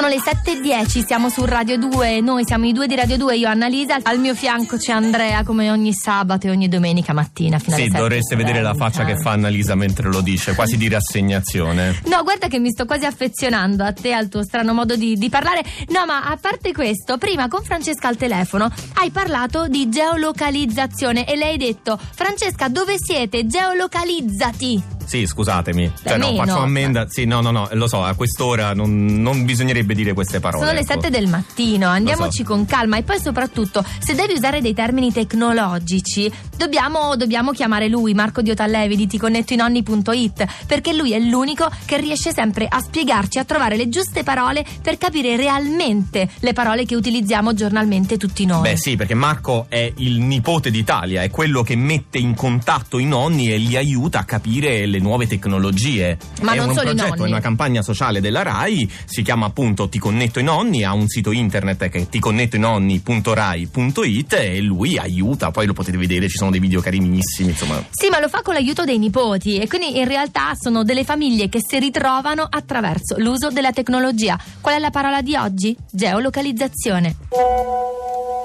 Sono le 7.10, siamo su Radio 2, noi siamo i due di Radio 2, io Annalisa, al mio fianco c'è Andrea come ogni sabato e ogni domenica mattina fino Sì, alle 7. dovreste vedere la faccia che fa Annalisa mentre lo dice, quasi di rassegnazione. No, guarda che mi sto quasi affezionando a te, al tuo strano modo di, di parlare. No, ma a parte questo, prima con Francesca al telefono hai parlato di geolocalizzazione e lei hai detto Francesca dove siete? Geolocalizzati. Sì, scusatemi. Cioè, no, faccio ammenda. Sì, no, no, no, lo so, a quest'ora non, non bisognerebbe dire queste parole. Sono le ecco. 7 del mattino, andiamoci so. con calma e poi soprattutto se devi usare dei termini tecnologici dobbiamo, dobbiamo chiamare lui, Marco Diotallevi di ticonnettoinonni.it perché lui è l'unico che riesce sempre a spiegarci, a trovare le giuste parole per capire realmente le parole che utilizziamo giornalmente tutti noi. Beh sì, perché Marco è il nipote d'Italia, è quello che mette in contatto i nonni e li aiuta a capire le nuove tecnologie. Ma è non un solo i progetto, nonni. è una campagna sociale della RAI, si chiama appunto Ti connetto i nonni, ha un sito internet che è ticonnettoinonni.rai.it e lui aiuta, poi lo potete vedere, ci sono dei video carinissimi, insomma. Sì, ma lo fa con l'aiuto dei nipoti e quindi in realtà sono delle famiglie che si ritrovano attraverso l'uso della tecnologia. Qual è la parola di oggi? Geolocalizzazione.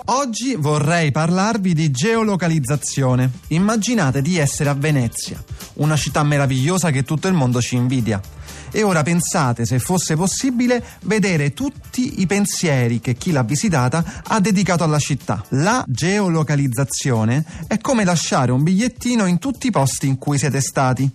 Oggi vorrei parlarvi di geolocalizzazione. Immaginate di essere a Venezia, una città meravigliosa che tutto il mondo ci invidia. E ora pensate se fosse possibile vedere tutti i pensieri che chi l'ha visitata ha dedicato alla città. La geolocalizzazione è come lasciare un bigliettino in tutti i posti in cui siete stati.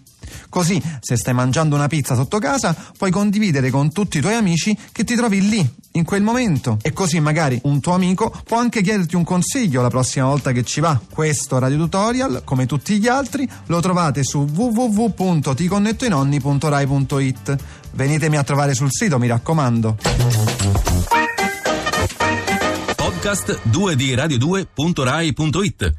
Così, se stai mangiando una pizza sotto casa, puoi condividere con tutti i tuoi amici che ti trovi lì, in quel momento. E così magari un tuo amico può anche chiederti un consiglio la prossima volta che ci va. Questo radio tutorial, come tutti gli altri, lo trovate su www.ticonnettoinonni.rai.it. Venitemi a trovare sul sito, mi raccomando. Podcast 2 di radio2.rai.it